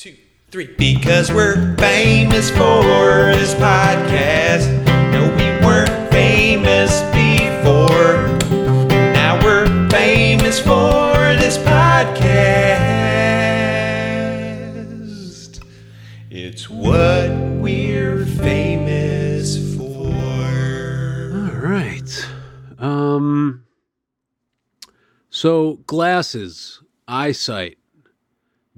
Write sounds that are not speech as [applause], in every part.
two, three. Because we're famous for this podcast. No, we weren't famous before. Now we're famous for this podcast. It's what we're famous for. All right. Um so glasses, eyesight.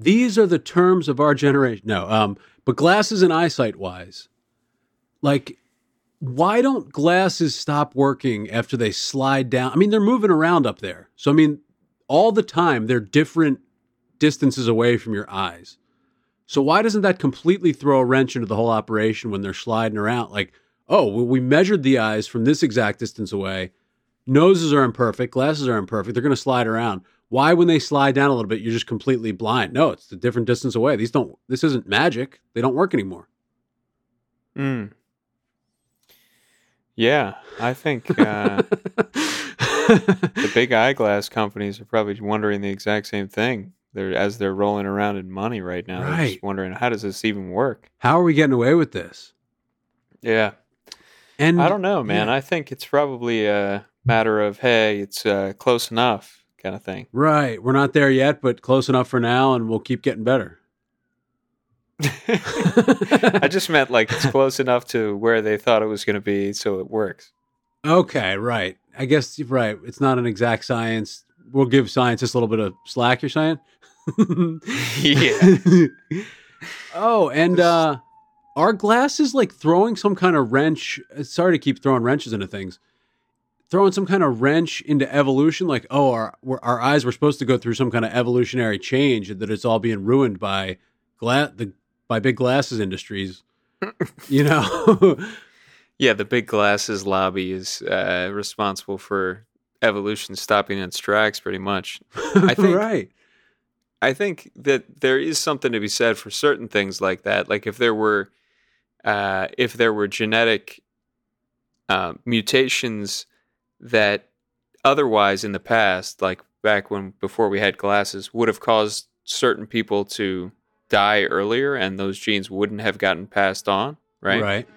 These are the terms of our generation. No, um but glasses and eyesight wise. Like why don't glasses stop working after they slide down? I mean, they're moving around up there. So I mean, all the time they're different distances away from your eyes. So why doesn't that completely throw a wrench into the whole operation when they're sliding around? Like, oh, well, we measured the eyes from this exact distance away. Noses are imperfect, glasses are imperfect. They're going to slide around. Why, when they slide down a little bit, you're just completely blind? No, it's a different distance away. These don't. This isn't magic. They don't work anymore. Mm. Yeah, I think uh, [laughs] the big eyeglass companies are probably wondering the exact same thing. They're as they're rolling around in money right now. They're just wondering how does this even work? How are we getting away with this? Yeah, And I don't know, man. yeah. I think it's probably a matter of hey, it's uh, close enough kind of thing. Right, we're not there yet, but close enough for now, and we'll keep getting better. [laughs] I just meant like it's [laughs] close enough to where they thought it was going to be, so it works. Okay, right. I guess you're right. It's not an exact science. We'll give science just a little bit of slack. You're saying? [laughs] Yeah. oh, and uh, are glasses like throwing some kind of wrench? Sorry to keep throwing wrenches into things. Throwing some kind of wrench into evolution, like oh, our we're- our eyes were supposed to go through some kind of evolutionary change, and that it's all being ruined by gla- the by big glasses industries. [laughs] you know, [laughs] Yeah, the big glasses lobby is uh, responsible for evolution stopping in its tracks, pretty much. I think- [laughs] right? I think that there is something to be said for certain things like that. Like if there were, uh, if there were genetic uh, mutations that otherwise in the past, like back when before we had glasses, would have caused certain people to die earlier, and those genes wouldn't have gotten passed on, right? Right.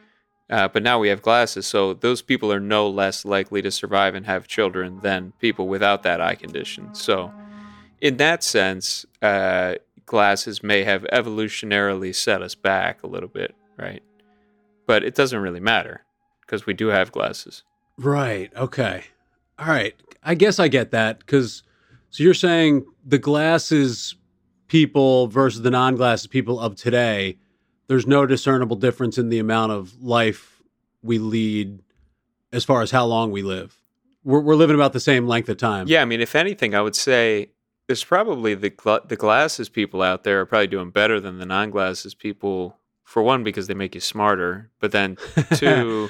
Uh, but now we have glasses, so those people are no less likely to survive and have children than people without that eye condition. So, in that sense, uh, glasses may have evolutionarily set us back a little bit, right? But it doesn't really matter because we do have glasses. Right. Okay. All right. I guess I get that because so you're saying the glasses people versus the non-glasses people of today, there's no discernible difference in the amount of life we lead as far as how long we live. We're, we're living about the same length of time. Yeah, I mean, if anything, I would say there's probably the gla- the glasses people out there are probably doing better than the non glasses people. For one, because they make you smarter, but then [laughs] two,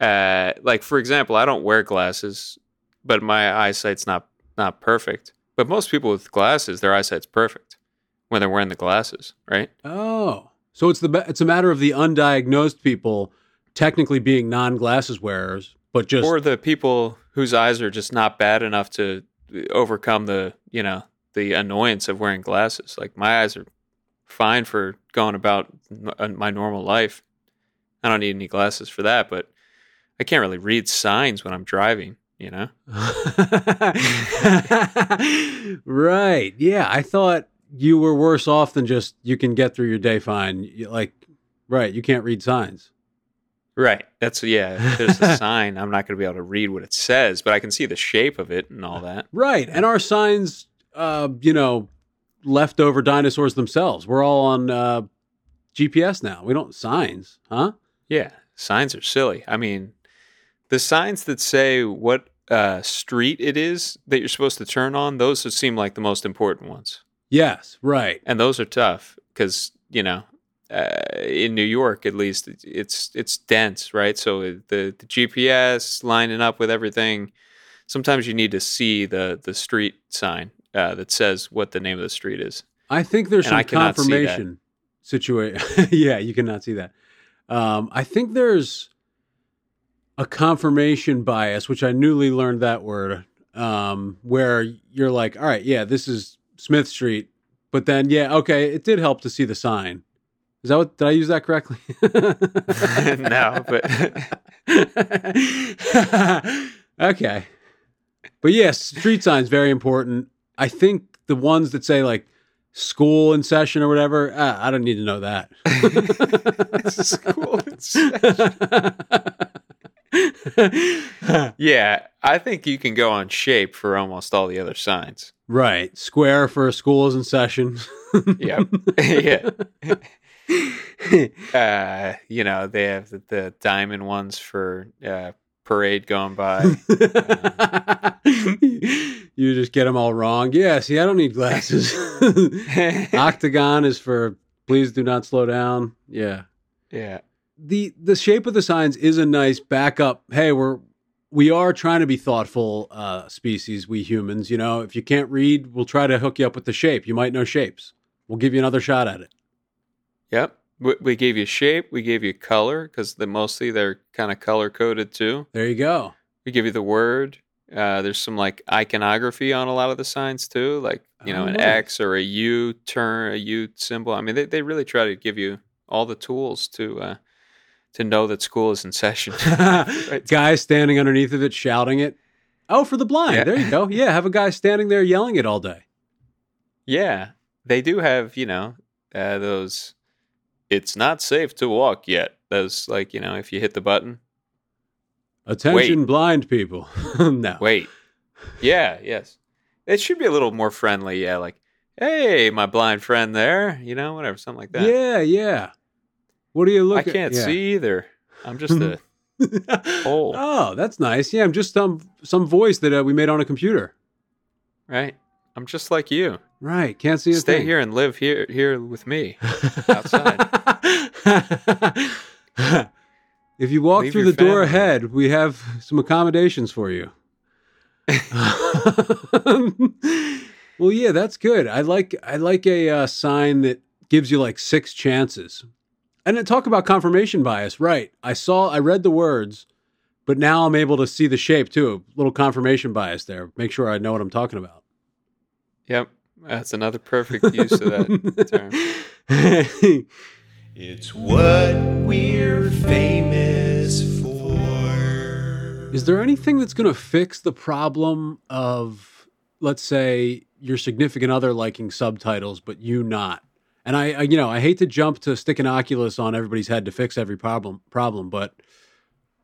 uh, like for example, I don't wear glasses, but my eyesight's not not perfect. But most people with glasses, their eyesight's perfect when they're wearing the glasses, right? Oh, so it's the it's a matter of the undiagnosed people technically being non-glasses wearers, but just or the people whose eyes are just not bad enough to overcome the you know the annoyance of wearing glasses like my eyes are fine for going about my normal life i don't need any glasses for that but i can't really read signs when i'm driving you know [laughs] right. Yeah, I thought you were worse off than just you can get through your day fine. You- Like, right, you can't read signs. right that's yeah if there's a [laughs] sign i'm not going to be able to read what it says but i can see the shape of it and all that Right. And our signs, uh, you know, leftover dinosaurs themselves. We're all on uh, GPS now. We don't signs, huh? Yeah, signs are silly. I mean, the signs that say what uh, street it is that you're supposed to turn on, those would seem like the most important ones. Yes, right. And those are tough because, you know, uh, in New York at least, it's- it's dense, right? So the, the GPS lining up with everything, sometimes you need to see the, the street sign uh, that says what the name of the street is. I think there's And some I cannot see that. confirmation situation. [laughs] yeah, you cannot see that. Um, I think there's a confirmation bias, which I newly learned that word, um, where you're like, all right, yeah, this is Smith Street. but then yeah, okay, it did help to see the sign. Is that what did I use that correctly? [laughs] no, but [laughs] okay. But yes, street signs very important. I think the ones that say like school in session or whatever, uh, I don't need to know that. [laughs] school in session. [laughs] yeah, I think you can go on shape for almost all the other signs. Right. Square for school is in session. yep. [laughs] yeah. [laughs] uh, you know, they have the, the diamond ones for uh, parade going by. you just get them all wrong. Yeah, see, I don't need glasses. Octagon is for please do not slow down. Yeah. Yeah. The the shape of the signs is a nice backup. Hey, we're we are trying to be thoughtful uh, species, we humans. You know, if you can't read, we'll try to hook you up with the shape. You might know shapes. We'll give you another shot at it. Yep. We, we gave you shape. We gave you color because the mostly they're kind of color coded too. There you go. We give you the word. Uh, there's some like iconography on a lot of the signs too, like you know, Oh, an nice. X or a U turn, a U symbol. I mean, they, they really try to give you all the tools to uh, to know that school is in session. [laughs] guy standing underneath of it shouting it. Oh, for the blind. Yeah. There you go. Yeah, have a guy standing there yelling it all day. yeah, they do have you know uh, those. It's not safe to walk yet. Those like you know if you hit the button. Attention, blind people. [laughs] no. Wait. Yeah, yes. It should be a little more friendly. Yeah, like, hey, my blind friend there. You know, whatever, something like that. Yeah, yeah. What do you look I can't yeah. see either. I'm just a. [laughs] hole. Oh, that's nice. Yeah, I'm just some some voice that uh, we made on a computer. right. I'm just like you. Right. Can't see a Stay thing. here and live here here with me. [laughs] outside. if you walk Leave through the door ahead, we have some accommodations for you. [laughs] well, yeah, that's good. I like I like a uh, sign that gives you like six chances. And then talk about confirmation bias, right? I saw, I read the words, but now I'm able to see the shape too. A little confirmation bias there. Make sure I know what I'm talking about. Yep. That's another perfect use of that [laughs] term. It's what we're famous for. Is there anything that's going to fix the problem of, let's say, your significant other liking subtitles, but you not? And I, I, you know, I hate to jump to stick an Oculus on everybody's head to fix every problem. Problem, but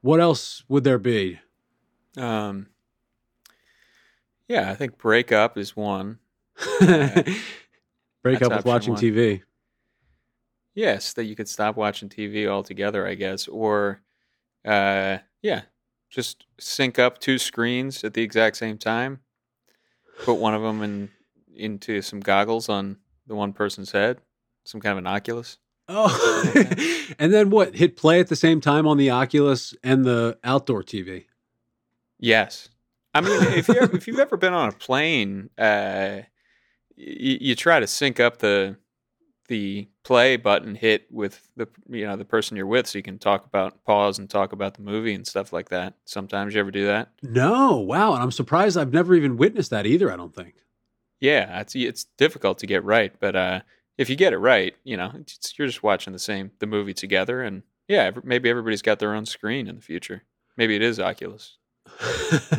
what else would there be? Um, yeah, I think breakup is one. [laughs] Break up with watching one. TV. Yes, that you could stop watching TV altogether, I guess, or uh, yeah, just sync up two screens at the exact same time. Put one of them in into some goggles on the one person's head, some kind of an Oculus. Oh, [laughs] and then what? Hit play at the same time on the Oculus and the outdoor TV. Yes, I mean if you if you've ever been on a plane, uh, you, you try to sync up the the play button hit with the you know the person you're with, so you can talk about pause and talk about the movie and stuff like that. Sometimes you ever do that? No, wow, and I'm surprised I've never even witnessed that either. I don't think. Yeah, it's it's difficult to get right, but uh, if you get it right, you know it's, you're just watching the same the movie together, and yeah, maybe everybody's got their own screen in the future. Maybe it is Oculus. [laughs]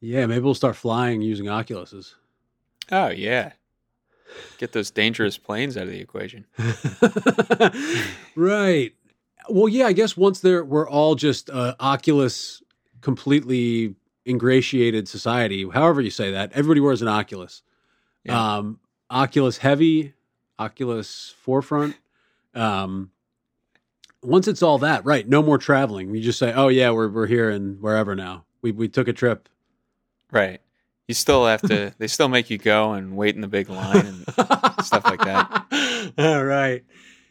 yeah, maybe we'll start flying using Oculuses. Oh yeah, get those dangerous planes out of the equation. [laughs] right. Well, yeah, I guess once there we're all just uh, Oculus completely ingratiated society, however you say that. Everybody wears an Oculus. Yeah. Um, Oculus Heavy, Oculus Forefront. Um, once it's all that, right? No more traveling. We just say, "Oh yeah, we're we're here and wherever now. We we took a trip." Right. You still have to. [laughs] they still make you go and wait in the big line and stuff like that. [laughs] All right.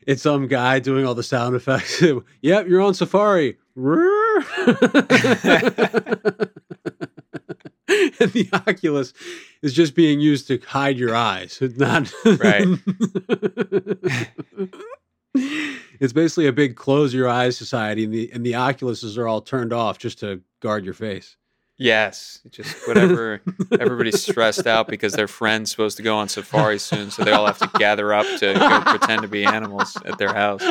It's some guy doing all the sound effects. [laughs] yep, you're on Safari. [laughs] and the Oculus is just being used to hide your eyes. It's [laughs] not Right. [laughs] it's basically a big close your eyes society and the and the Oculuses are all turned off just to guard your face. Yes, just whatever. Everybody's stressed out because their friend's supposed to go on safari soon, so they all have to gather up to go pretend to be animals at their house.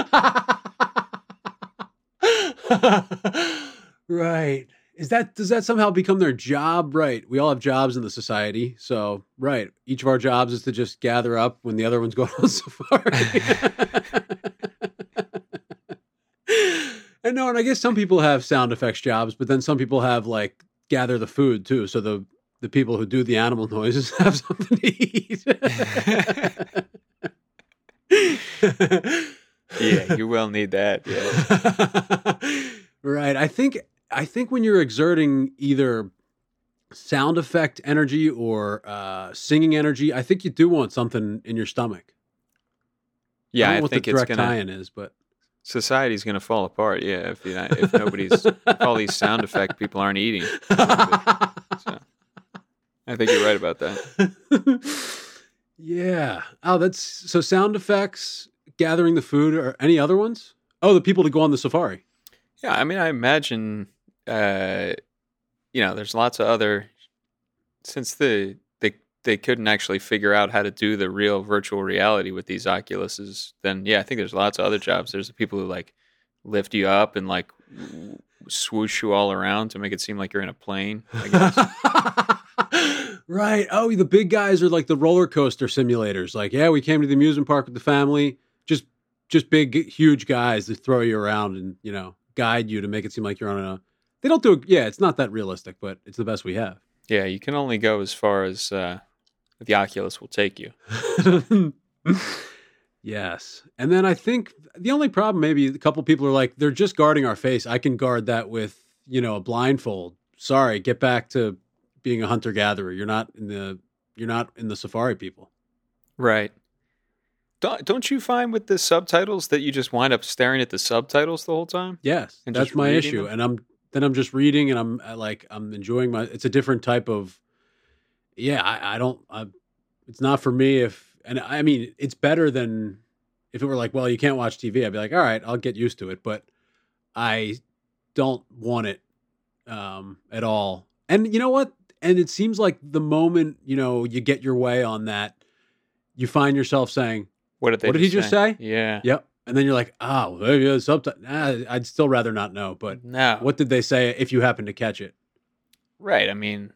right. Is that does that somehow become their job? Right. We all have jobs in the society. So, right. Each of our jobs is to just gather up when the other one's [laughs] going on safari. [laughs] and no, and I guess some people have sound effects jobs, but then some people have like gather the food too. So the the people who do the animal [laughs] noises have something to eat. Yeah, you will need that. Yeah. right. I think I think when you're exerting either sound effect energy or uh, singing energy, I think you do want something in your stomach. Yeah, I, don't I, know what think the it's gonna tie-in is, but society's gonna fall apart. Yeah, if you know, if nobody's if all these sound effect people aren't eating. So, I think you're right about that. [laughs] yeah. Oh, that's so sound effects, gathering the food, or any other ones? Oh, the people to go on the safari. Yeah, I mean, I imagine, uh, you know, there's lots of other since the they they couldn't actually figure out how to do the real virtual reality with these Oculuses. Then yeah, I think there's lots of other jobs. There's the people who like lift you up and like swoosh you all around to make it seem like you're in a plane. [laughs] Right. Oh, the big guys are like the roller coaster simulators. Like, yeah, we came to the amusement park with the family. Just, just big, huge guys that throw you around and you know guide you to make it seem like you're on a. They don't do it. Yeah, it's not that realistic, but it's the best we have. yeah, you can only go as far as uh, the Oculus will take you. [laughs] yes. And then I think the only problem, maybe a couple people are like, they're just guarding our face. I can guard that with, you know, a blindfold. Sorry, get back to being a hunter gatherer. You're not in the you're not in the safari people. Right. Don't don't you find with the subtitles that you just wind up staring at the subtitles the whole time? Yes, And that's my issue. them? And I'm then I'm just reading and I'm uh, like I'm enjoying my. It's a different type of. Yeah, I, I don't. I, it's not for me. If and I mean, it's better than if it were like, well, you can't watch TV. I'd be like, all right, I'll get used to it. But I don't want it um, at all. And you know what? And it seems like the moment you know you get your way on that, you find yourself saying, What did they? What did he just say? Yeah. "Yep," and then you're like, "Oh, yeah, subtitle." Nah, I'd still rather not know. But No. what did they say if you happen to catch it? Right. I mean,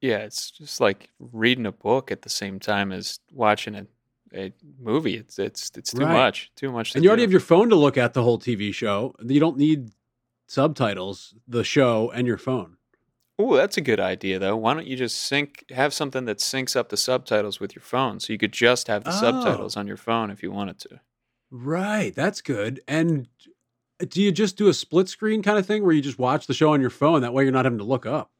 yeah, it's just like reading a book at the same time as watching a, a movie. It's it's it's too Right. much. Too much. To And you already have your phone to look at the whole TV show. You don't need subtitles, the show, and your phone. Oh, that's a good idea though. Why don't you just sync have something that syncs up the subtitles with your phone so you could just have the Oh. subtitles on your phone if you wanted to. Right, that's good. And do you just do a split screen kind of thing where you just watch the show on your phone? That way, you're not having to look up.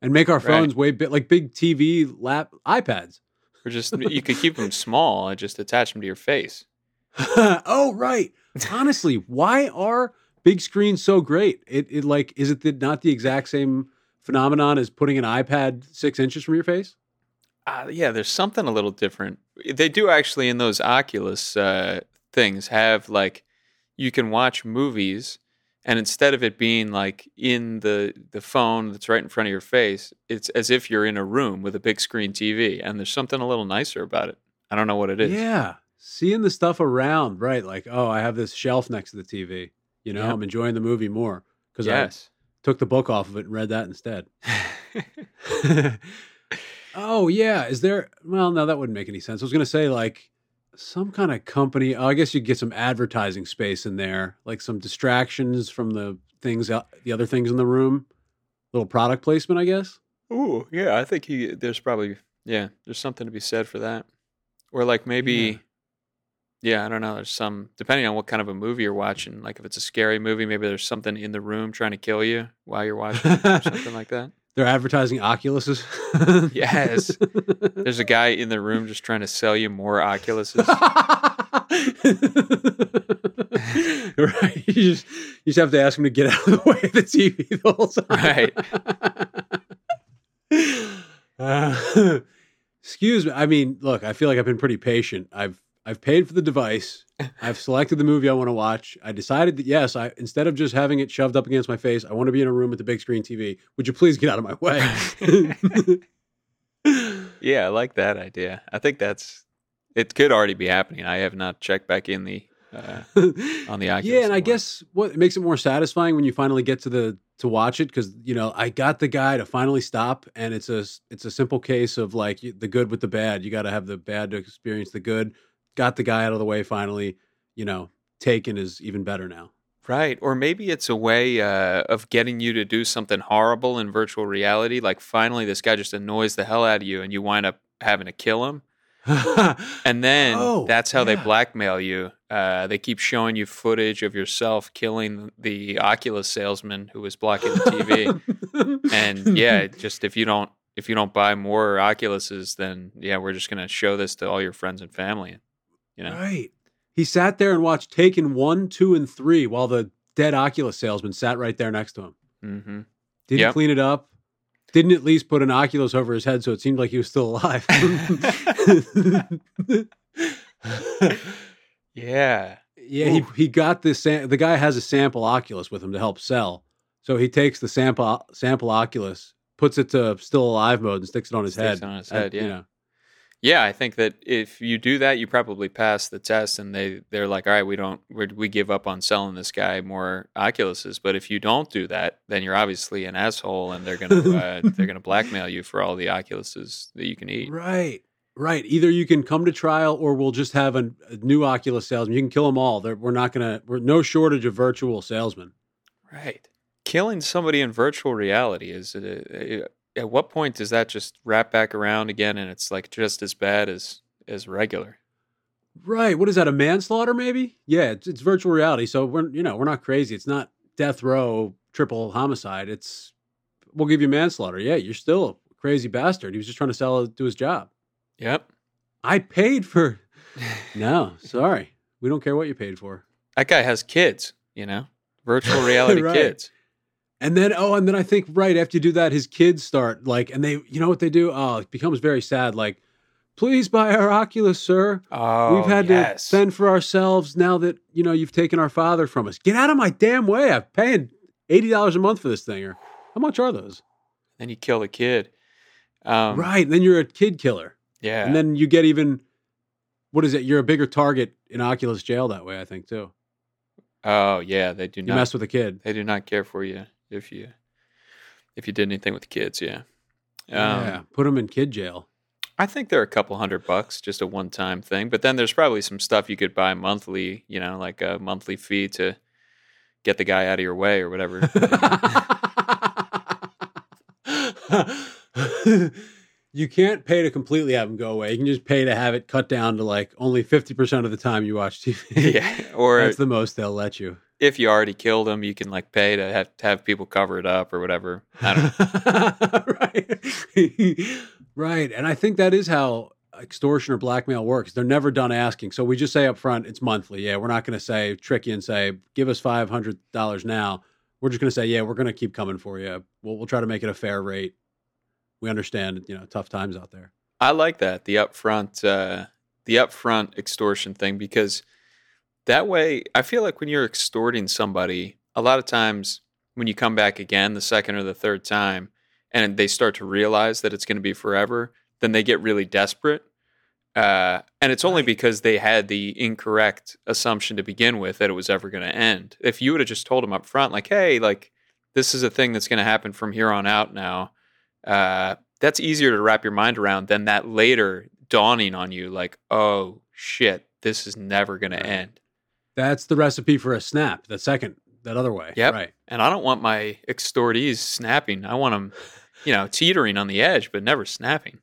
And make our Right. phones way big, like big TV lap iPads. Or just you could keep them small and just attach them to your face. [laughs] oh, right. Honestly, why are big screens so great? It, it like is it the, not the exact same phenomenon as putting an iPad six inches from your face? Uh, yeah, there's something a little different. They do actually in those Oculus uh, things have like you can watch movies, and instead of it being like in the the phone that's right in front of your face, it's as if you're in a room with a big screen TV, and there's something a little nicer about it. I don't know what it is. Yeah, seeing the stuff around, right? Like, oh, I have this shelf next to the TV. You know. I'm enjoying the movie more because Yes. I took the book off of it and read that instead. [laughs] [laughs] oh yeah, is there? Well, no, that wouldn't make any sense. I was going to say like some kind of company. Oh, I guess you get some advertising space in there, like some distractions from the things, out, the other things in the room. Little product placement, I guess. Ooh, yeah, I think he, there's probably yeah, there's something to be said for that. Or like maybe yeah. I don't know, there's some depending on what kind of a movie you're watching, like if it's a scary movie, maybe there's something in the room trying to kill you while you're watching or something like that. [laughs] They're advertising Oculuses. Yes. There's a guy in the room just trying to sell you more Oculuses. [laughs] right. You just, you just have to ask him to get out of the way of the TV the whole time. Right. [laughs] Uh, [laughs] excuse me. I mean, look, I feel like I've been pretty patient. I've I've paid for the device. I've selected the movie I want to watch. I decided that yes, I instead of just having it shoved up against my face, I want to be in a room with the big screen TV. Would you please get out of my way? [laughs] Yeah, I like that idea. I think that's it. Could already be happening. I have not checked back in the uh, on the [laughs] Oculus. yeah, and I guess what makes it more satisfying when you finally get to the to watch it because you know I got the guy to finally stop, and it's a it's a simple case of like the good with the bad. You got to have the bad to experience the good. Got the guy out of the way finally. You know, taken is even better now. Right. Or maybe it's a way uh, of getting you to do something horrible in virtual reality. Like finally, this guy just annoys the hell out of you and you wind up having to kill him. [laughs] And then Oh, that's how they blackmail you. Uh, they keep showing you footage of yourself killing the Oculus salesman who was blocking the TV. [laughs] and yeah, just if you don't if you don't buy more Oculuses, then yeah, we're just gonna show this to all your friends and family. You know, Right. He sat there and watched Taken one, two, and three while the dead Oculus salesman sat right there next to him. hmm Didn't Yep. clean it up. Didn't at least put an Oculus over his head so it seemed like he was still alive. [laughs] [laughs] yeah, yeah, he, he got this. The guy has a sample Oculus with him to help sell. So he takes the sample sample Oculus, puts it to still alive mode, and sticks it on his Sticks head. on his head, you yeah. know. Yeah, I think that if you do that, you probably pass the test, and they they're like, all right, we don't we're, we give up on selling this guy more Oculuses. But if you don't do that, then you're obviously an asshole, and they're gonna [laughs] uh, they're gonna blackmail you for all the Oculuses that you can eat. Right. Right. Either you can come to trial or we'll just have a, a new Oculus salesman. You can kill them all. They're, we're not going to, we're no shortage of virtual salesmen. Right. Killing somebody in virtual reality is uh, at what point does that just wrap back around again, and it's like just as bad as as regular? Right. What is that? A manslaughter, maybe? Yeah. It's, it's virtual reality. So we're, you know, we're not crazy. It's not death row, triple homicide. It's, we'll give you manslaughter. Yeah. You're still a crazy bastard. He was just trying to sell do his job. Yep. I paid for, [laughs] no, sorry. We don't care what you paid for. That guy has kids, you know, virtual reality [laughs] Right. kids. And then, oh, and then I think right after you do that, his kids start like, and they, you know what they do? Oh, it becomes very sad. Like, please buy our Oculus, sir. Oh, We've had yes. to fend for ourselves now that you know you've taken our father from us. Get out of my damn way! I'm paying eighty dollars a month for this thing. Or how much are those? Then you kill the kid. Um, right. Then you're a kid killer, Yeah. and then you get even. What is it? You're a bigger target in Oculus jail that way. I think too. oh yeah, they do You not. mess with a kid. they do not care for you if you if you did anything with the kids. Yeah. Um, yeah. Put them in kid jail. I think they're a couple hundred bucks, just a one time thing. But then there's probably some stuff you could buy monthly, you know, like a monthly fee to get the guy out of your way or whatever. [laughs] you can't pay to completely have them go away. You can just pay to have it cut down to like only 50% of the time you watch TV. [laughs] yeah. Or That's the most they'll let you. If you already killed them, you can like pay to have, to have people cover it up or whatever. I don't know. [laughs] right. [laughs] right. And I think that is how extortion or blackmail works. They're never done asking. So we just say up front, it's monthly. Yeah. We're not going to say, trick you and say, give us $500 now. We're just going to say, yeah, we're going to keep coming for you. We'll, we'll try to make it a fair rate. We understand, you know, tough times out there. I like that the upfront uh, the upfront extortion thing because that way I feel like when you're extorting somebody, a lot of times when you come back again the second or the third time and they start to realize that it's going to be forever, then they get really desperate. Uh, and it's only because they had the incorrect assumption to begin with that it was ever going to end. If you would have just told them up front, like, hey, like, this is a thing that's going to happen from here on out now, uh, that's easier to wrap your mind around than that later dawning on you, like, oh shit, this is never going to end. That's the recipe for a snap. The second, that other way. Yeah, Right. And I don't want my extortees snapping. I want them, you know, teetering on the edge, but never snapping.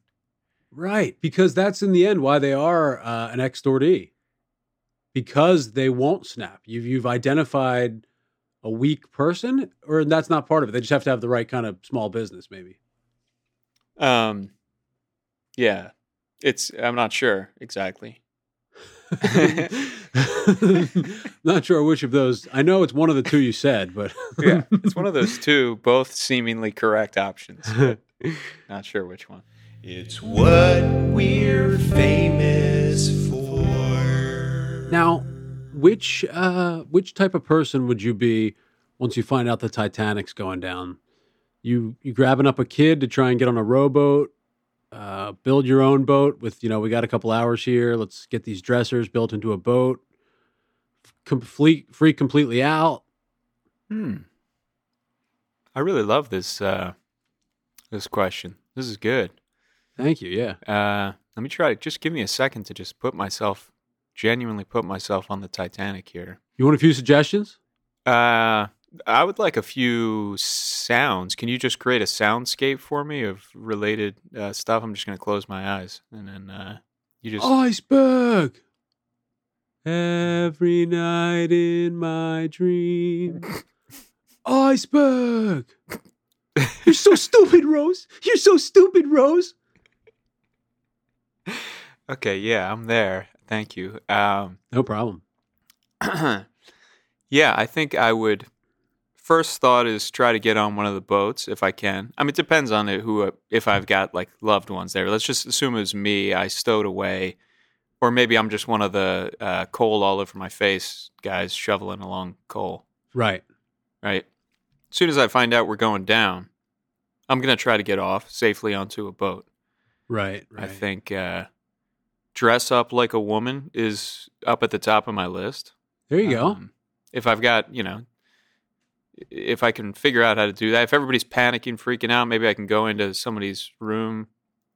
Right, because that's in the end why they are uh, an extortee. Because they won't snap. You've you've identified a weak person, or that's not part of it. They just have to have the right kind of small business, maybe. Um, yeah, it's. I'm not sure exactly. [laughs] not sure which of those. I know it's one of the two you said, but [laughs] Yeah, it's one of those two, both seemingly correct options. [laughs] Not sure which one. It's what we're famous for. Now, which uh, which type of person would you be once you find out the Titanic's going down? You you grabbing up a kid to try and get on a rowboat, uh, build your own boat with you know we got a couple hours here. Let's get these dressers built into a boat. Complete free completely out. Hmm. I really love this uh, this question. This is good. Thank you. Yeah. Uh, let me try to just give me a second to just put myself genuinely put myself on the Titanic here. You want a few suggestions? Uh, I would like a few sounds. Can you just create a soundscape for me of related uh, stuff? I'm just going to close my eyes and then uh, you just. Iceberg. Every night in my dream. Iceberg. You're so [laughs] stupid, Rose. You're so stupid, Rose. Okay, yeah, I'm there. Thank you. Um, No problem. [clears throat] yeah, I think I would. First thought is try to get on one of the boats if I can. I mean, it depends on it, who if I've got like loved ones there. Let's just assume it was me. I stowed away, or maybe I'm just one of the uh, coal all over my face guys shoveling along coal. Right. Right. As soon as I find out we're going down, I'm gonna try to get off safely onto a boat. Right. Right. I think uh, dress up like a woman is up at the top of my list. There you go. Um, if I've got, you know, if I can figure out how to do that, if everybody's panicking, freaking out, maybe I can go into somebody's room,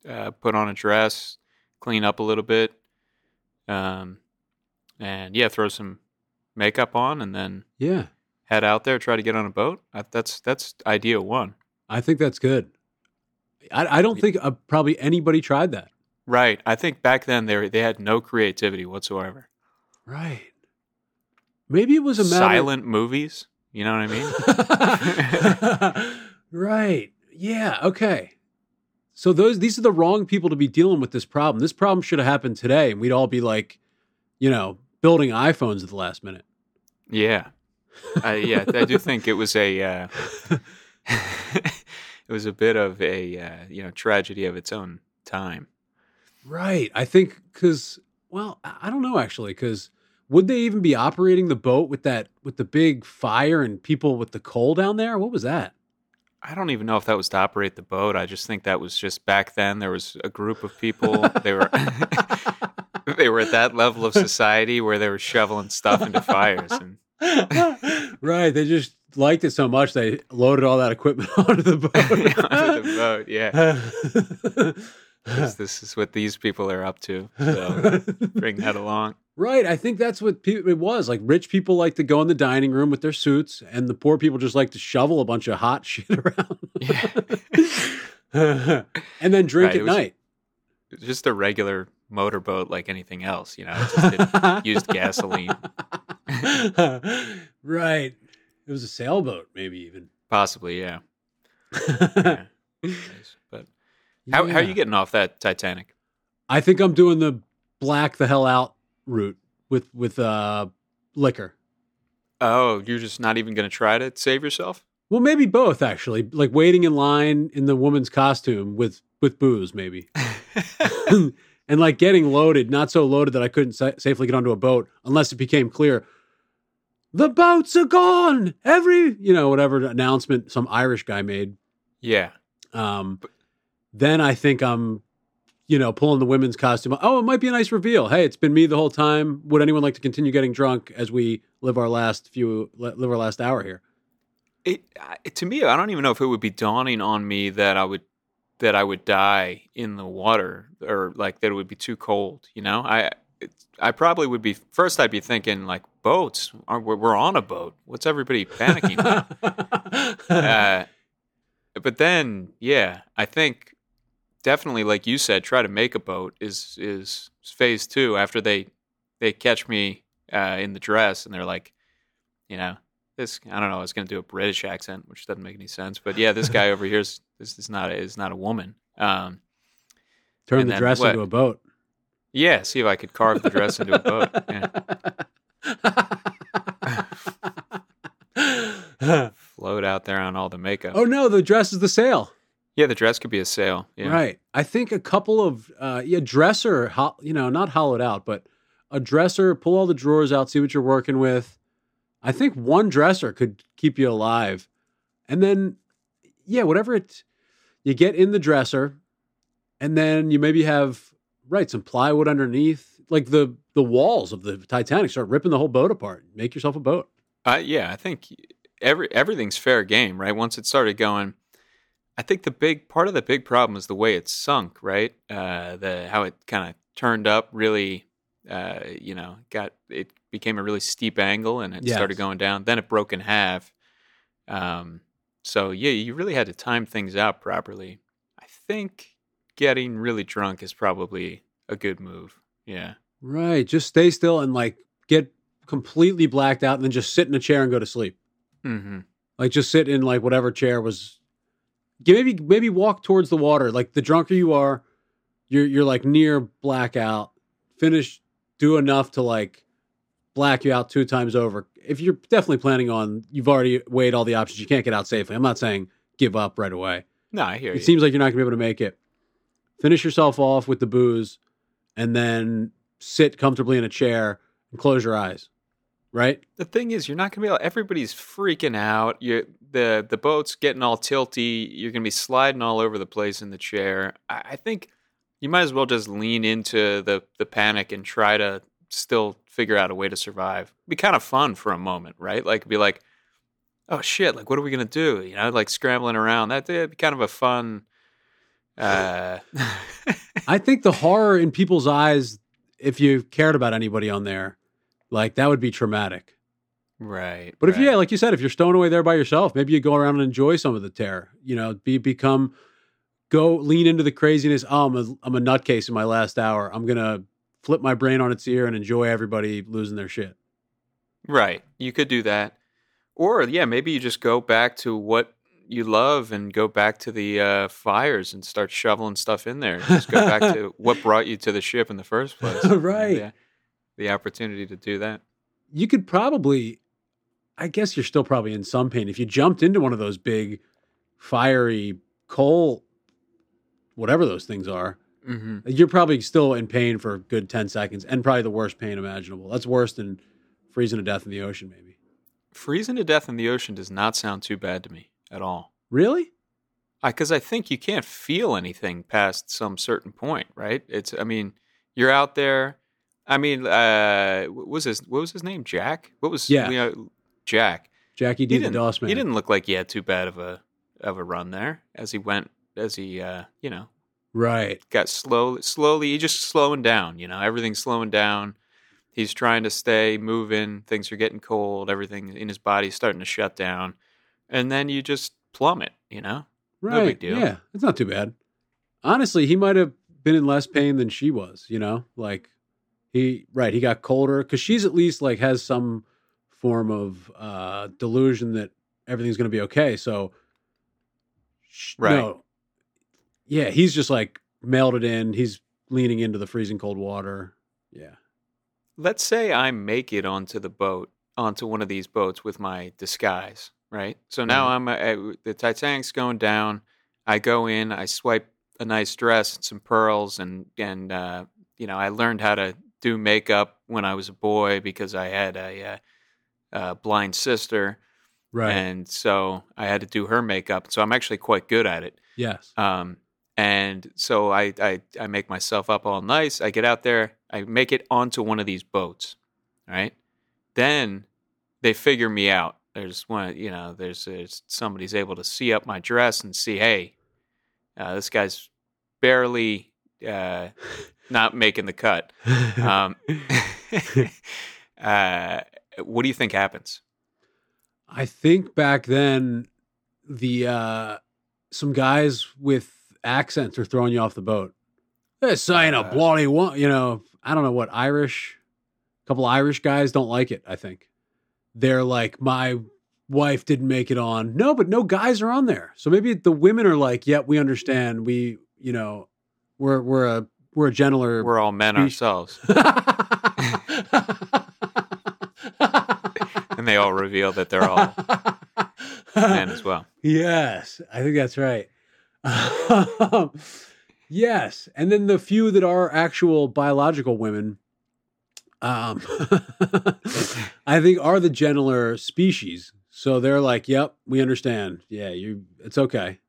uh, put on a dress, clean up a little bit, um, and yeah, throw some makeup on, and then Yeah. head out there, try to get on a boat. I, that's that's idea one. I think that's good. I, I don't think uh, probably anybody tried that. Right. I think back then they were, they had no creativity whatsoever. Right. Maybe it was a matter Silent movies. You know what I mean? [laughs] right. Yeah. Okay. So those these are the wrong people to be dealing with this problem. This problem should have happened today, and we'd all be like, you know, building iPhones at the last minute. Yeah, uh, yeah. I do think it was a uh, [laughs] it was a bit of a uh, you know tragedy of its own time. Right. I think because well, I I don't know actually because would they even be operating the boat with that with the big fire and people with the coal down there? What was that? I don't even know if that was to operate the boat. I just think that was just back then. There was a group of people. [laughs] They were [laughs] they were at that level of society where they were shoveling stuff into fires. And [laughs] right. They just liked it so much they loaded all that equipment onto the boat. onto the boat, yeah. [laughs] this is what these people are up to. [laughs] So bring that along. Right. I think that's what pe- it was. Like rich people like to go in the dining room with their suits, and the poor people just like to shovel a bunch of hot [laughs] shit around. and then drink Right, at it was- night. It's just a regular motorboat like anything else, you know. It used gasoline. right. It was a sailboat, maybe even. Possibly, yeah. yeah. Nice. But how how are you getting off that Titanic? I think I'm doing the black the hell out route with with uh liquor. Oh, you're just not even going to try to save yourself? Well, maybe both actually. Like waiting in line in the woman's costume with with booze, maybe, [laughs] [laughs] and like getting loaded, not so loaded that I couldn't sa- safely get onto a boat unless it became clear the boats are gone. Every you know whatever announcement some Irish guy made. yeah. Um, then I think I'm, you know, pulling the women's costume. Oh, it might be a nice reveal. Hey, it's been me the whole time. Would anyone like to continue getting drunk as we live our last few live our last hour here? It, to me, I don't even know if it would be dawning on me that I would that I would die in the water or like that it would be too cold. You know, I I probably would be first. I'd be thinking like boats. We're, we're on a boat. What's everybody panicking? about? [laughs] uh, but then, yeah, I think definitely, like you said, try to make a boat is is phase two. After they they catch me uh, in the dress and they're like, you know, this I don't know. I was going to do a British accent, which doesn't make any sense. But yeah, this guy over here is this is not a, is not a woman. Um, Turn the dress what? into a boat. yeah, see if I could carve the dress into a boat. Yeah. [laughs] Float out there on all the makeup. oh no, the dress is the sail. Yeah, the dress could be a sail. Yeah. Right. I think a couple of uh yeah, dresser, ho- you know, not hollowed out, but a dresser, pull all the drawers out, see what you're working with. I think one dresser could keep you alive. And then, yeah, whatever it, you get in the dresser, and then you maybe have, right, some plywood underneath. Like the the walls of the Titanic start ripping the whole boat apart. Make yourself a boat. Uh, yeah, I think every everything's fair game, right? Once it started going, I think the big part of the big problem is the way it sunk, right? Uh, the how it kind of turned up really, uh, you know, got it became a really steep angle and it Yes. started going down. Then it broke in half. Um, so yeah, you really had to time things out properly. I think getting really drunk is probably a good move. Yeah. Right. Just stay still and like get completely blacked out and then just sit in a chair and go to sleep. Mm-hmm. Like just sit in like whatever chair was maybe maybe walk towards the water. Like the drunker you are, you're you're like near blackout. Finish do enough to like black you out two times over. If you're definitely planning on you've already weighed all the options, you can't get out safely. I'm not saying give up right away. No, I hear It you. It seems like you're not gonna be able to make it. Finish yourself off with the booze and then sit comfortably in a chair and close your eyes. Right? the thing is, you're not gonna be able. Everybody's freaking out. You the the boat's getting all tilty. You're gonna be sliding all over the place in the chair. I, I think you might as well just lean into the the panic and try to still figure out a way to survive. be kind of fun for a moment, right? Like be like, oh shit, like what are we gonna do? You know, like scrambling around. That would be kind of a fun. Uh, [laughs] I think the horror in people's eyes, if you cared about anybody on there, like that would be traumatic. right. But if right. yeah, like you said, if you're stowing away there by yourself, maybe you go around and enjoy some of the terror. You know, be become go lean into the craziness. Oh, I'm a I'm a nutcase in my last hour. I'm gonna flip my brain on its ear and enjoy everybody losing their shit. Right. You could do that. Or yeah, maybe you just go back to what you love and go back to the uh, fires and start shoveling stuff in there. Just go back to [laughs] what brought you to the ship in the first place. [laughs] Right. Yeah. The opportunity to do that. You could probably, I guess you're still probably in some pain if you jumped into one of those big, fiery coal, whatever those things are. Mm-hmm. You're probably still in pain for a good 10 seconds and probably the worst pain imaginable. That's worse than freezing to death in the ocean, maybe. Freezing to death in the ocean does not sound too bad to me at all. Really? I because I, think you can't feel anything past some certain point, right? It's, I mean, you're out there. I mean, uh, what was his what was his name? Jack. What was Yeah. you know, Jack? Jackie he D, the man. He didn't look like he had too bad of a of a run there as he went as he uh, you know Right. got slow slowly he just slowing down you know everything's slowing down he's trying to stay moving things are getting cold everything in his body's starting to shut down and then you just plummet you know Right. big deal. Yeah. It's not too bad. Honestly, he might have been in less pain than she was, you know? Like he right, he got colder cuz she's at least like has some form of uh delusion that everything's going to be okay. So sh- Right. No. Yeah, he's just like mailed it in. He's leaning into the freezing cold water. Yeah. let's say I make it onto the boat, onto one of these boats with my disguise, right? So now Right. I'm uh, the Titanic's going down. I go in, I swipe a nice dress, and some pearls, and and uh, you know I learned how to do makeup when I was a boy because I had a, uh uh blind sister, Right. and so I had to do her makeup. So I'm actually quite good at it. yes. Um, and so I, I I make myself up all nice. I get out there. I make it onto one of these boats. Right. Then they figure me out. There's one, you know, there's, there's somebody's able to see up my dress and see, hey, uh, this guy's barely uh, not making the cut. Um, [laughs] uh, what do you think happens? I think back then the uh some guys with accents are throwing you off the boat. This ain't a bloody one, you know. I don't know what Irish. A couple Irish guys don't like it. I think they're like, my wife didn't make it on. No, but no guys are on there. So maybe the women are like, yeah, we understand. We, you know, we're we're a we're a gentler. We're all men Be- ourselves. [laughs] And they all reveal that they're all men as well. Yes, I think that's right. yes, and then the few that are actual biological women, um, [laughs] I think are the gentler species. So they're like, "Yep, we understand. Yeah, you. It's okay.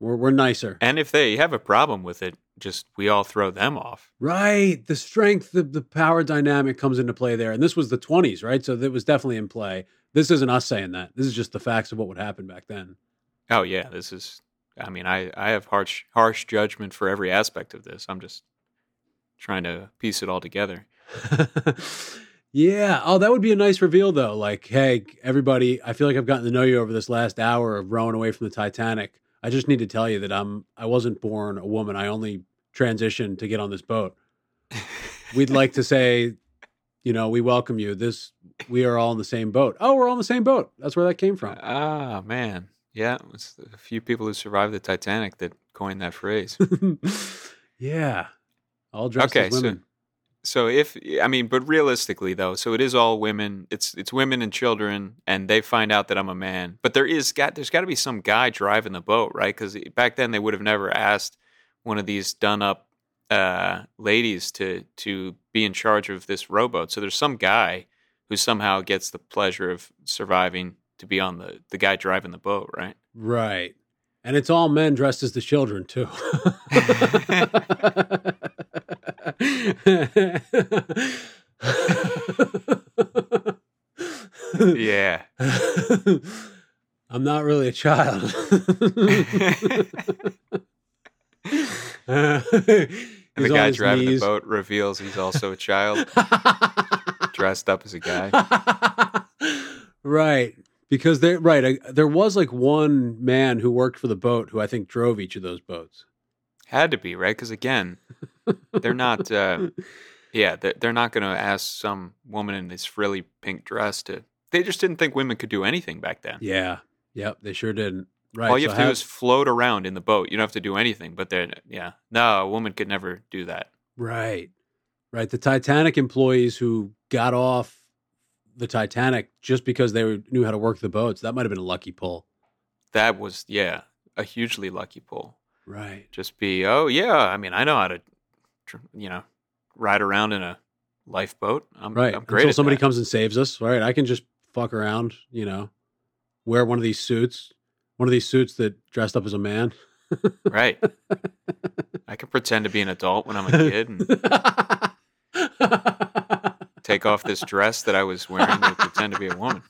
We're we're nicer." And if they have a problem with it, just we all throw them off. Right. The strength, the, the power dynamic comes into play there. And this was the 20s, right? So that was definitely in play. This isn't us saying that. This is just the facts of what would happen back then. Oh yeah, this is. I mean, I I have harsh harsh judgment for every aspect of this. I'm just trying to piece it all together. [laughs] yeah. Oh, that would be a nice reveal, though. Like, hey, everybody, I feel like I've gotten to know you over this last hour of rowing away from the Titanic. I just need to tell you that I'm I wasn't born a woman. I only transitioned to get on this boat. We'd like to say, you know, we welcome you. This we are all in the same boat. Oh, we're all in the same boat. That's where that came from. Ah, man. Yeah, it's a few people who survived the Titanic that coined that phrase. [laughs] yeah. All dressed Okay, as women. So if I mean, but realistically though, so it is all women. It's it's women and children, and they find out that I'm a man. But there is got there's got to be some guy driving the boat, right? Because back then they would have never asked one of these done up uh, ladies to to be in charge of this rowboat. So there's some guy who somehow gets the pleasure of surviving to be on the the guy driving the boat, right? Right. And it's all men dressed as the children, too. [laughs] [laughs] [laughs] Yeah. I'm not really a child. [laughs] And the guy driving the boat reveals he's also a child [laughs] dressed up as a guy. right. Because there, right, I, there was like one man who worked for the boat who I think drove each of those boats. Had to be right because again, they're not. Uh, [laughs] yeah, they're, they're not going to ask some woman in this frilly pink dress to. They just didn't think women could do anything back then. Yeah. Yep. They sure didn't. Right. All you so have to do is float around in the boat. You don't have to do anything. But then, yeah, no, a woman could never do that. Right. Right. The Titanic employees who got off the Titanic just because they knew how to work the boats, that might have been a lucky pull. That was, yeah, a hugely lucky pull. Right. Just be, oh yeah, I mean, I know how to, you know, ride around in a lifeboat. I'm, Right. I'm great. Until somebody that. comes and saves us. Right. I can just fuck around, you know, wear one of these suits, one of these suits that dressed up as a man. Right. [laughs] I can pretend to be an adult when I'm a kid and [laughs] take off this dress that I was wearing to pretend to be a woman.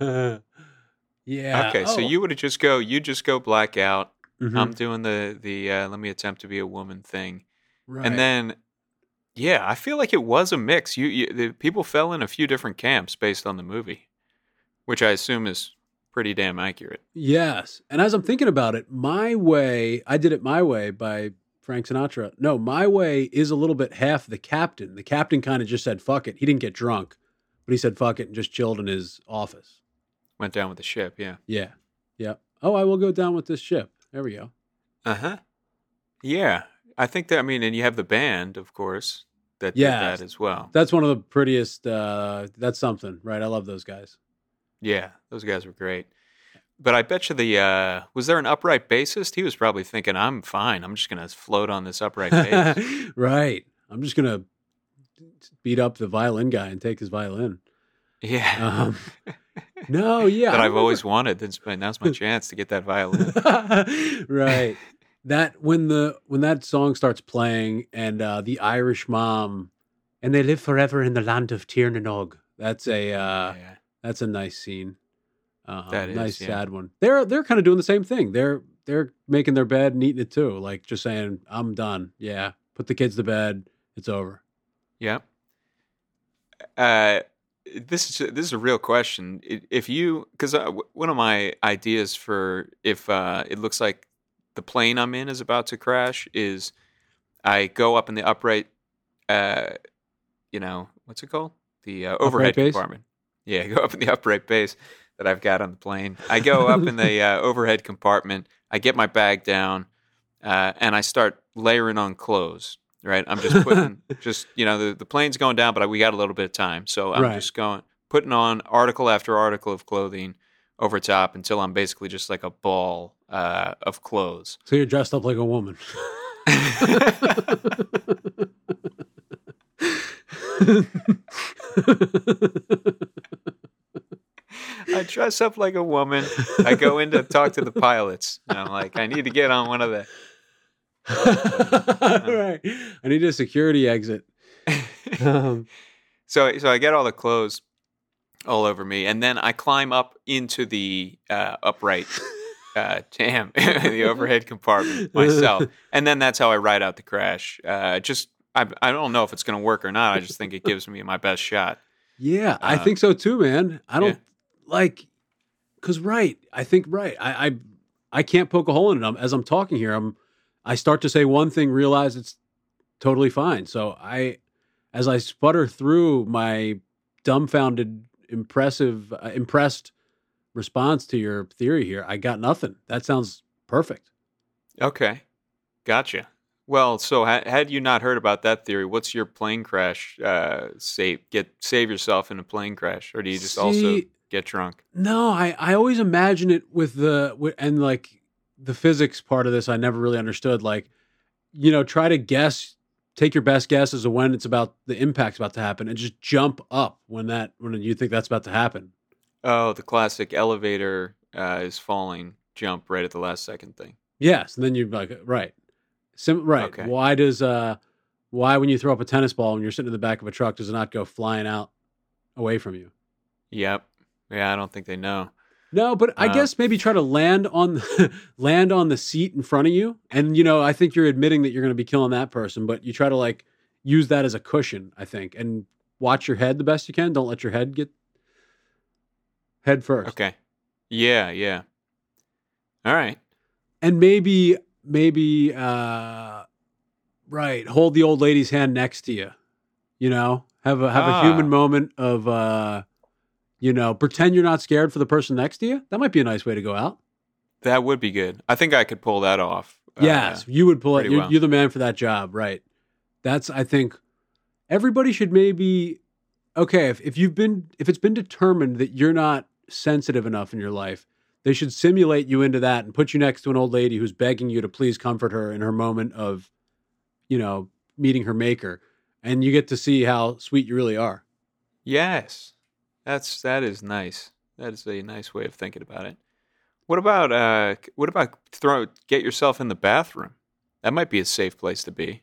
[laughs] yeah. Okay, so Oh. you would just go, you just go black out. Mhm. I'm doing the the uh, let me attempt to be a woman thing, right. and then yeah, I feel like it was a mix. You, you the people fell in a few different camps based on the movie, which I assume is pretty damn accurate. Yes. And as I'm thinking about it, My Way, I did it my way by Frank Sinatra. No, My Way is a little bit half the captain. The captain kind of just said, fuck it. He didn't get drunk, but he said, fuck it, and just chilled in his office. Went down with the ship, yeah. Yeah. Yep. Oh, I will go down with this ship. There we go. Uh huh. Yeah, I think that. I mean, and you have the band, of course, that Yeah. did that as well. That's one of the prettiest, uh, that's something, right? I love those guys. Yeah, those guys were great. But I bet you the uh, was there an upright bassist? He was probably thinking, "I'm fine. I'm just gonna float on this upright bass." [laughs] right. I'm just going to beat up the violin guy and take his violin. yeah, Um, [laughs] no, yeah. that I've always wanted. This, now's my chance to get that violin. [laughs] right. That when the when that song starts playing and uh, the Irish mom and they live forever in the land of Tirnanog. That's a uh, yeah. that's a nice scene. Uh, That is, nice yeah. sad one. They're they're kind of doing the same thing. They're they're making their bed and eating it too. Like just saying, I'm done. Yeah, put the kids to bed. It's over. Yeah. Uh, this is this is a real question. If you, because uh, one of my ideas for if uh, it looks like the plane I'm in is about to crash is I go up in the upright, uh, you know, what's it called? The uh, overhead compartment. Yeah, I [laughs] go up in the upright base that I've got on the plane. I go up in the [laughs] uh, overhead compartment. I get my bag down, uh, and I start layering on clothes. Right, I'm just putting, [laughs] just you know, the, the plane's going down, but we got a little bit of time, so I'm Right. just going, putting on article after article of clothing over top until I'm basically just like a ball uh, of clothes. So you're dressed up like a woman. [laughs] I dress up like a woman. I go in to talk to the pilots. And I'm like, I need to get on one of the. Right. I need a security exit. Um, [laughs] So so I get all the clothes all over me, and then I climb up into the uh, upright [laughs] uh, jam, [laughs] the overhead compartment myself, and then that's how I ride out the crash. Uh, just I I don't know if it's going to work or not. I just think it gives me my best shot. yeah, I Uh, think so too, man. I don't yeah. like because right. I think right. I, I I can't poke a hole in it. I'm, as I'm talking here, I'm I start to say one thing, realize it's totally fine. So I, as I sputter through my dumbfounded, impressive, uh, impressed response to your theory here, I got nothing. That sounds perfect. Okay, gotcha. Well, so ha- had you not heard about that theory, what's your plane crash uh, save? Get save yourself in a plane crash, or do you just also get drunk? No, I, I always imagine it with the and like the physics part of this. I never really understood. Like, you know, try to guess, take your best guess as to when it's about the impact's about to happen, and just jump up when that when you think that's about to happen. Oh, the classic elevator uh, is falling jump right at the last second thing. Yes, and then you're like, right, Sim, right. Okay. Why does uh, why when you throw up a tennis ball when you're sitting in the back of a truck does it not go flying out away from you? Yep. Yeah, I don't think they know. No, but I Uh, guess maybe try to land on [laughs] land on the seat in front of you, and you know I think you're admitting that you're going to be killing that person, but you try to like use that as a cushion, I think, and watch your head the best you can. Don't let your head get head first, Okay. Yeah, yeah. All right. and maybe maybe uh right hold the old lady's hand next to you, you know, have a have a Ah. human moment of uh you know pretend you're not scared for the person next to you. That might be a nice way to go out. That would be good. I think I could pull that off. Uh, Yes, you would pull it. You're, well. you're the man for that job, right? That's I think everybody should maybe okay if, if you've been if it's been determined that you're not sensitive enough in your life, they should simulate you into that and put you next to an old lady who's begging you to please comfort her in her moment of, you know, meeting her maker, and you get to see how sweet you really are. Yes. That's that is nice. That is a nice way of thinking about it. What about uh what about throw get yourself in the bathroom? That might be a safe place to be.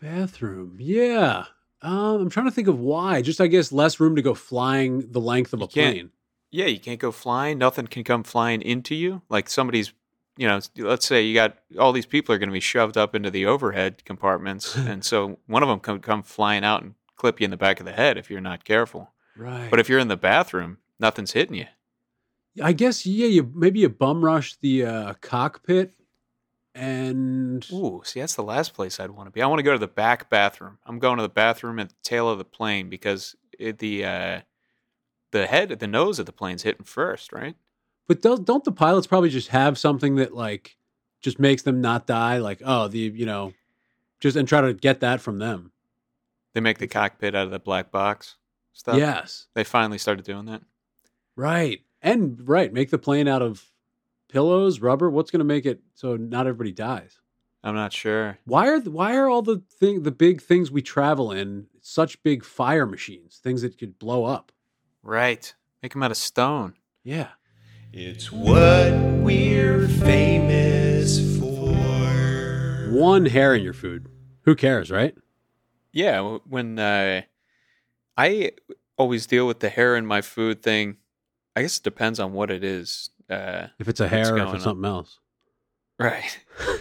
Bathroom, yeah. Um, I'm trying to think of why. Just I guess less room to go flying the length of You a plane. Yeah, you can't go flying. Nothing can come flying into you. Like somebody's, you know, let's say you got all these people are going to be shoved up into the overhead compartments, [laughs] and so one of them could come flying out and clip you in the back of the head if you're not careful. Right. But if you're in the bathroom, nothing's hitting you. I guess yeah, you maybe you bum rush the uh, cockpit, and Ooh, see, that's the last place I'd want to be. I want to go to the back bathroom. I'm going to the bathroom at the tail of the plane because it, the uh, the head, the nose of the plane's hitting first, right? but don't, don't the pilots probably just have something that like just makes them not die? Like oh the you know, just and try to get that from them. They make the cockpit out of the black box stuff. Yes, they finally started doing that. right, and right, make the plane out of pillows, rubber. What's going to make it so not everybody dies? I'm not sure. Why are the, why are all the thing the big things we travel in such big fire machines? Things that could blow up. Right. Make them out of stone. Yeah. It's what we're famous for. One hair in your food. Who cares, right? Yeah. When uh, I always deal with the hair in my food thing, I guess it depends on what it is. Uh, If it's a hair or if it's on? something else. right.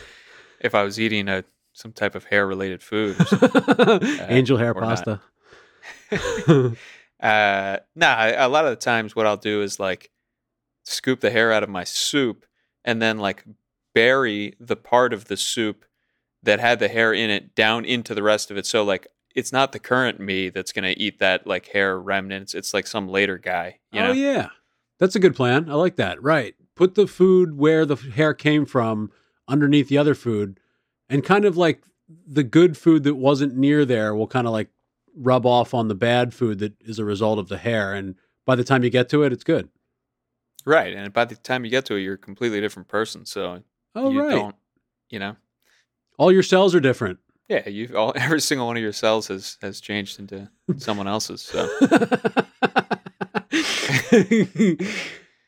[laughs] if I was eating a some type of hair related food. Something. [laughs] Angel hair pasta. [laughs] uh, nah, a lot of the times what I'll do is like scoop the hair out of my soup and then like bury the part of the soup that had the hair in it down into the rest of it. So like it's not the current me that's gonna eat that like hair remnants. It's like some later guy. You oh, know? Oh yeah, that's a good plan. I like that. Right, put the food where the hair came from underneath the other food, and kind of like the good food that wasn't near there will kind of like rub off on the bad food that is a result of the hair. And by the time you get to it, it's good. Right, and by the time you get to it, you're a completely different person. So Oh, you right. don't, you know, All your cells are different. Yeah, you all [laughs] every single one of your cells has has changed into someone else's. So [laughs]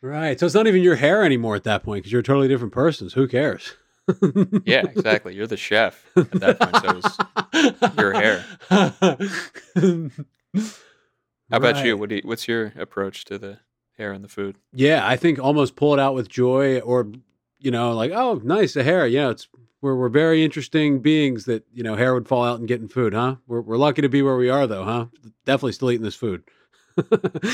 right. So it's not even your hair anymore at that point because you're a totally different person. So who cares? [laughs] yeah, exactly. You're the chef at that point. So it's your hair. How about you? What do you, what's your approach to the hair and the food? Yeah, I think almost pull it out with joy, or you know, like oh, nice a hair. Yeah, it's we're we're very interesting beings that you know hair would fall out and get in food, huh? We're we're lucky to be where we are, though, huh? Definitely still eating this food. [laughs]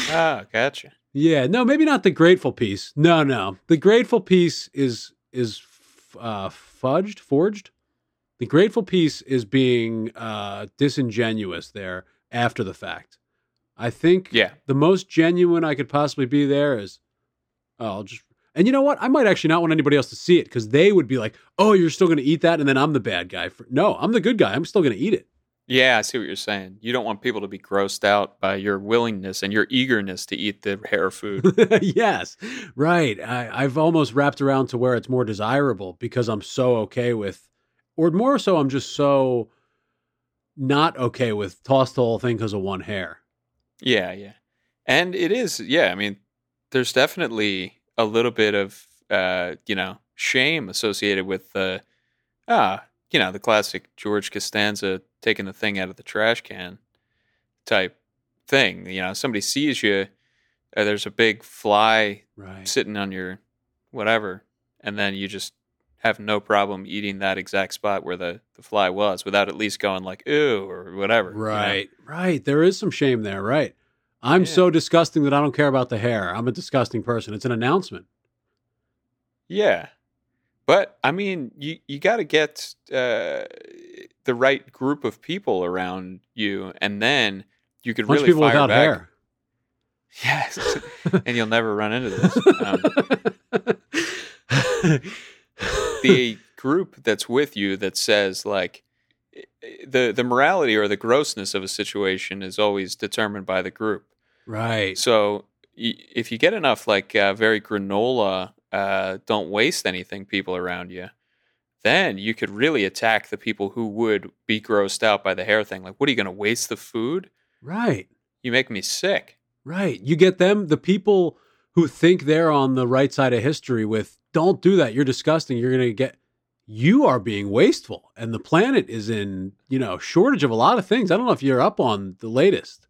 Ah, gotcha. yeah, no, maybe not the grateful piece. No, no, the grateful piece is is uh, fudged, forged. The grateful piece is being uh, disingenuous there after the fact. I think Yeah. the most genuine I could possibly be there is, oh, I'll just, and you know what? I might actually not want anybody else to see it because they would be like, oh, you're still going to eat that. And then I'm the bad guy. For, no, I'm the good guy. I'm still going to eat it. Yeah, I see what you're saying. You don't want people to be grossed out by your willingness and your eagerness to eat the hair food. [laughs] yes, right. I, I've almost wrapped around to where it's more desirable because I'm so okay with, or more so, I'm just so not okay with toss the whole thing because of one hair. Yeah, yeah. And it is, yeah, I mean, there's definitely a little bit of uh, you know, shame associated with the ah, you know, the classic George Costanza taking the thing out of the trash can type thing. You know, somebody sees you, uh, there's a big fly Right. sitting on your whatever, and then you just have no problem eating that exact spot where the, the fly was without at least going like, ooh, or whatever. you know? Right, right. There is some shame there, right? I'm Yeah. so disgusting that I don't care about the hair. I'm a disgusting person. It's an announcement. Yeah. But I mean, you you got to get uh, the right group of people around you, and then you could Bunch really people fire without back. hair. [laughs] Yes, and you'll never run into this. Um, [laughs] the group that's with you that says like the the morality or the grossness of a situation is always determined by the group. Right. So y- if you get enough like uh, very granola, uh, don't waste anything people around you, then you could really attack the people who would be grossed out by the hair thing. Like, what are you going to waste the food? Right. You make me sick. Right. You get them, the people who think they're on the right side of history with, don't do that. You're disgusting. You're going to get, you are being wasteful. And the planet is in, you know, shortage of a lot of things. I don't know if you're up on the latest.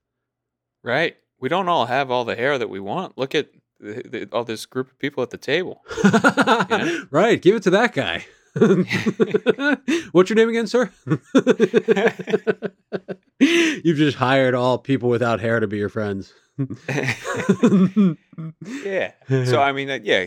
Right. We don't all have all the hair that we want. Look at the, the, all this group of people at the table. [laughs] Right. Give it to that guy. [laughs] What's your name again, sir? [laughs] You've just hired all people without hair to be your friends. yeah. So I mean, yeah,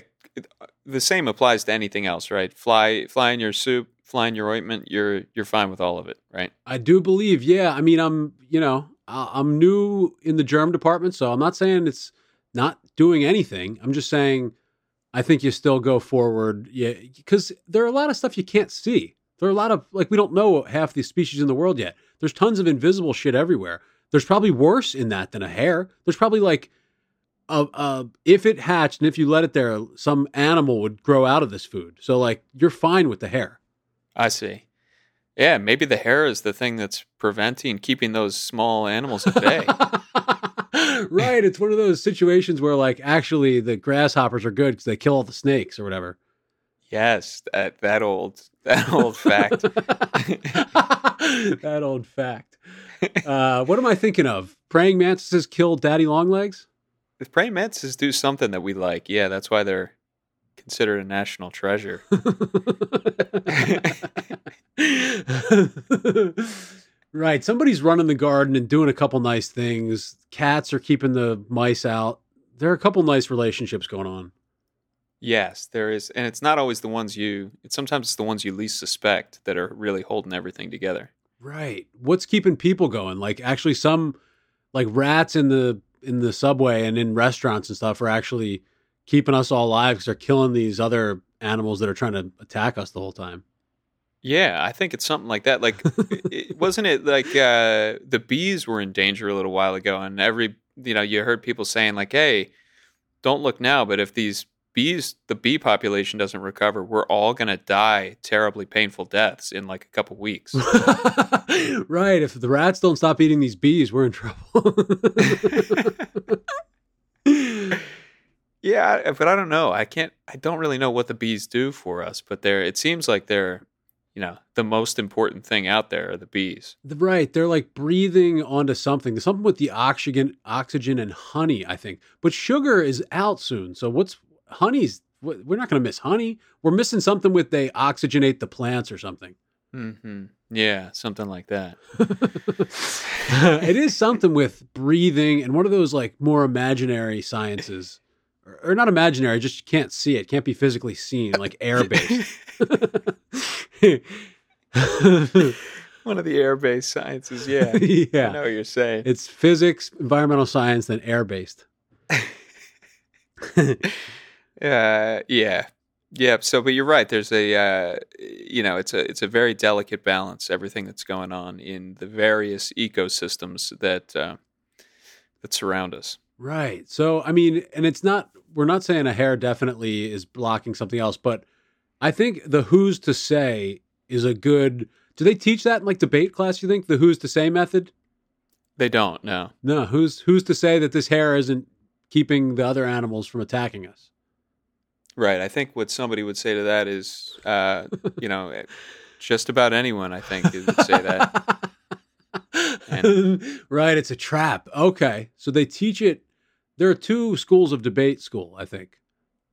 the same applies to anything else, right? Fly, fly in your soup, fly in your ointment. You're you're fine with all of it, right? I do believe, yeah. I mean, I'm, you know, I'm new in the germ department, so I'm not saying it's not doing anything. I'm just saying I think you still go forward, yeah, because there are a lot of stuff you can't see. There are a lot of like we don't know half the species in the world yet. There's tons of invisible shit everywhere. There's probably worse in that than a hair. There's probably like a, a if it hatched and if you let it there, some animal would grow out of this food. So like you're fine with the hair. I see. Yeah, maybe the hair is the thing that's preventing keeping those small animals at bay. [laughs] right. It's one of those situations where, like, actually the grasshoppers are good because they kill all the snakes or whatever. yes, that that old [laughs] that old fact. [laughs] that old fact. Uh, what am I thinking of? Praying mantises kill daddy longlegs? If praying mantises do something that we like, yeah, that's why they're considered a national treasure. [laughs] right. Somebody's running the garden and doing a couple nice things. Cats are keeping the mice out. There are a couple nice relationships going on. Yes, there is, and it's not always the ones you. It's sometimes it's the ones you least suspect that are really holding everything together. Right. What's keeping people going? Like actually some like rats in the in the subway and in restaurants and stuff are actually keeping us all alive because they're killing these other animals that are trying to attack us the whole time. Yeah, I think it's something like that. Like, [laughs] it, wasn't it like uh, the bees were in danger a little while ago, and every you know you heard people saying like, "Hey, don't look now, but if these bees, the bee population doesn't recover, we're all going to die terribly painful deaths in like a couple weeks. [laughs] right. If the rats don't stop eating these bees, we're in trouble. [laughs] yeah, but I don't know. I can't. I don't really know what the bees do for us, but they're. It seems like they're, you know, the most important thing out there are the bees. right. They're like breathing onto something. There's something with the oxygen, oxygen and honey. I think, but sugar is out soon. So what's honey's? We're not going to miss honey. We're missing something with they oxygenate the plants or something. hmm Yeah, something like that. [laughs] it is something with breathing and one of those like more imaginary sciences or, or not imaginary just can't see it can't be physically seen like [laughs] air based [laughs] One of the air-based sciences. Yeah, [laughs] yeah. I know what you're saying. it's physics environmental science then air based Uh, yeah, yeah. So, but you're right. There's a, uh, you know, it's a it's a very delicate balance. Everything that's going on in the various ecosystems that uh, that surround us. Right so i mean and it's not we're not saying a hair definitely is blocking something else but i think the who's to say is a good do they teach that in like debate class you think the who's to say method They don't. No. No, who's who's to say that this hair isn't keeping the other animals from attacking us? Right. I think what somebody would say to that is, uh, you know, eh, just about anyone. I think would say that. [laughs] right, it's a trap. Okay, so they teach it. There are two schools of debate school. I think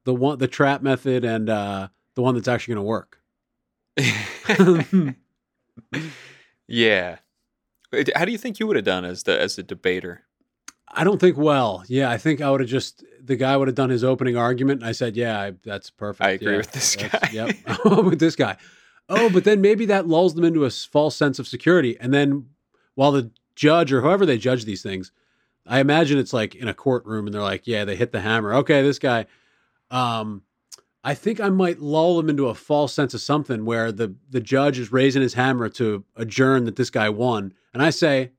the one, the trap method, and uh, the one that's actually going to work. [laughs] yeah. How do you think you would have done as the as the debater? I don't think well. Yeah, I think I would have just the guy would have done his opening argument, and I said, "Yeah, I, that's perfect." I agree Yeah, with this guy. Yep, [laughs] with this guy. Oh, but then maybe that lulls them into a false sense of security, and then while the judge or whoever they judge these things, I imagine it's like in a courtroom, and they're like, "Yeah, they hit the hammer." Okay, this guy. Um, I think I might lull them into a false sense of something where the the judge is raising his hammer to adjourn that this guy won, and I say,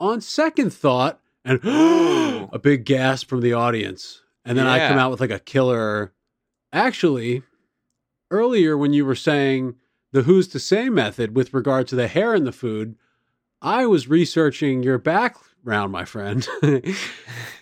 on second thought, and [gasps] [gasps] a big gasp from the audience, and then I come out with like a killer. Actually, earlier when you were saying the who's to say method with regard to the hair in the food, I was researching your background, my friend, [laughs]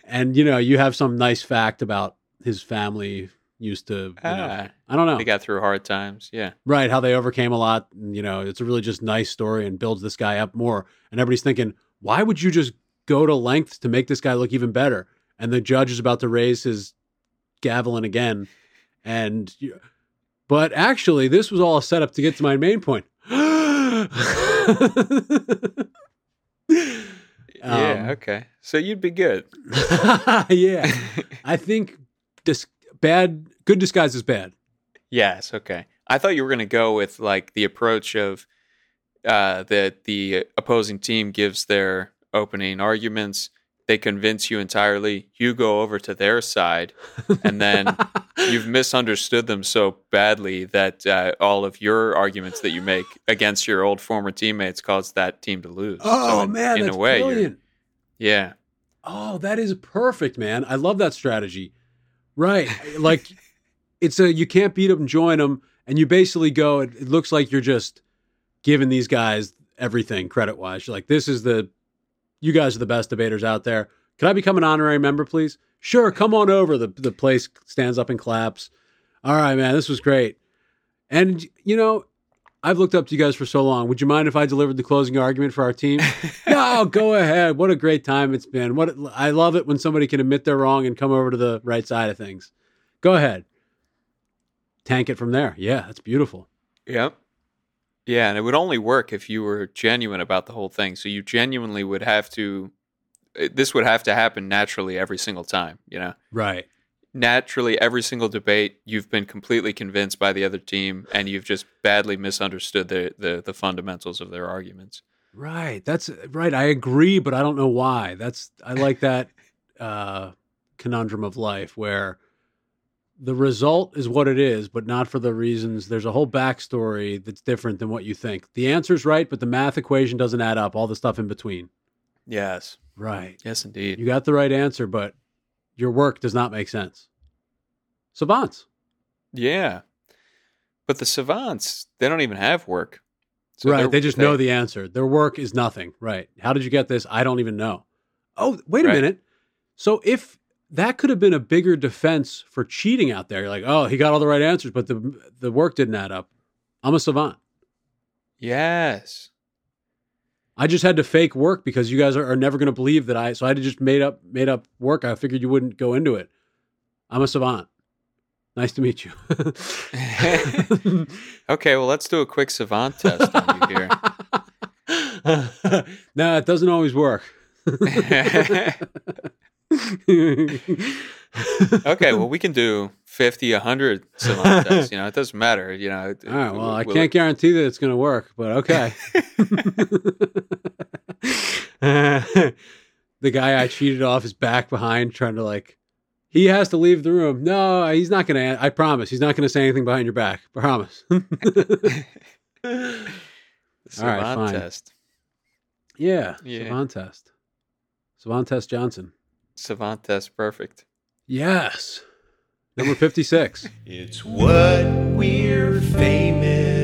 and you know you have some nice fact about his family used to. You know, Ah, I don't know. they got through hard times. Yeah. Right, how they overcame a lot. And, you know, it's a really just nice story and builds this guy up more. And everybody's thinking, why would you just go to lengths to make this guy look even better? And the judge is about to raise his gavelin again. And, you- but actually, this was all a setup to get to my main point. [gasps] [laughs] yeah. Um, Okay. So you'd be good. [laughs] yeah. I think dis- bad, good disguise is bad. Yes. Okay. I thought you were going to go with like the approach of uh, that the opposing team gives their opening arguments. They convince you entirely. You go over to their side, and then [laughs] you've misunderstood them so badly that uh, all of your arguments that you make against your old former teammates cause that team to lose. Oh, So in, man, in that's a way, brilliant. yeah, Oh, that is perfect, man. I love that strategy. Right. like it's a you can't beat them, join them, and you basically go, it, it looks like you're just giving these guys everything credit wise. You're like, this is the you guys are the best debaters out there. Can I become an honorary member, please? Sure, come on over. The the place stands up and claps. All right, man, this was great. And you know, I've looked up to you guys for so long. Would you mind if I delivered the closing argument for our team? [laughs] no, go ahead. What a great time it's been. What I love it when somebody can admit they're wrong and come over to the right side of things. Go ahead. Tank it from there. Yeah, that's beautiful. Yep. Yeah, and it would only work if you were genuine about the whole thing. So you genuinely would have to this would have to happen naturally every single time, you know. Right. Naturally every single debate you've been completely convinced by the other team and you've just badly misunderstood the the, the fundamentals of their arguments. Right. That's right. I agree, but I don't know why. That's I like that uh conundrum of life where the result is what it is, but not for the reasons. There's a whole backstory that's different than what you think. The answer's right, but the math equation doesn't add up. All the stuff in between. Yes. Right. Yes indeed. You got the right answer, but your work does not make sense. Savants. Yeah. But the savants, they don't even have work. So right. They just know the answer. Their work is nothing. Right. How did you get this? I don't even know. Oh, wait a Right. minute. So if that could have been a bigger defense for cheating out there, you're like, oh, he got all the right answers, but the the work didn't add up. I'm a savant. Yes. I just had to fake work because you guys are, are never going to believe that I. So I had to just made up made up work. I figured you wouldn't go into it. I'm a savant. Nice to meet you. [laughs] Okay, well, let's do a quick savant test on you here. [laughs] no, it doesn't always work. [laughs] [laughs] okay, well, we can do 50, 100 savant tests. You know, it doesn't matter. You know, All right. Well, I can't guarantee that it's going to work, but okay. [laughs] [laughs] the guy I cheated off is back behind, trying to like. He has to leave the room. No, he's not going to. I promise, he's not going to say anything behind your back. Promise. All right, fine. test. yeah. Yeah. Savant test. Savant test Johnson. Savant test, perfect. Yes. Number fifty-six. It's what we're famous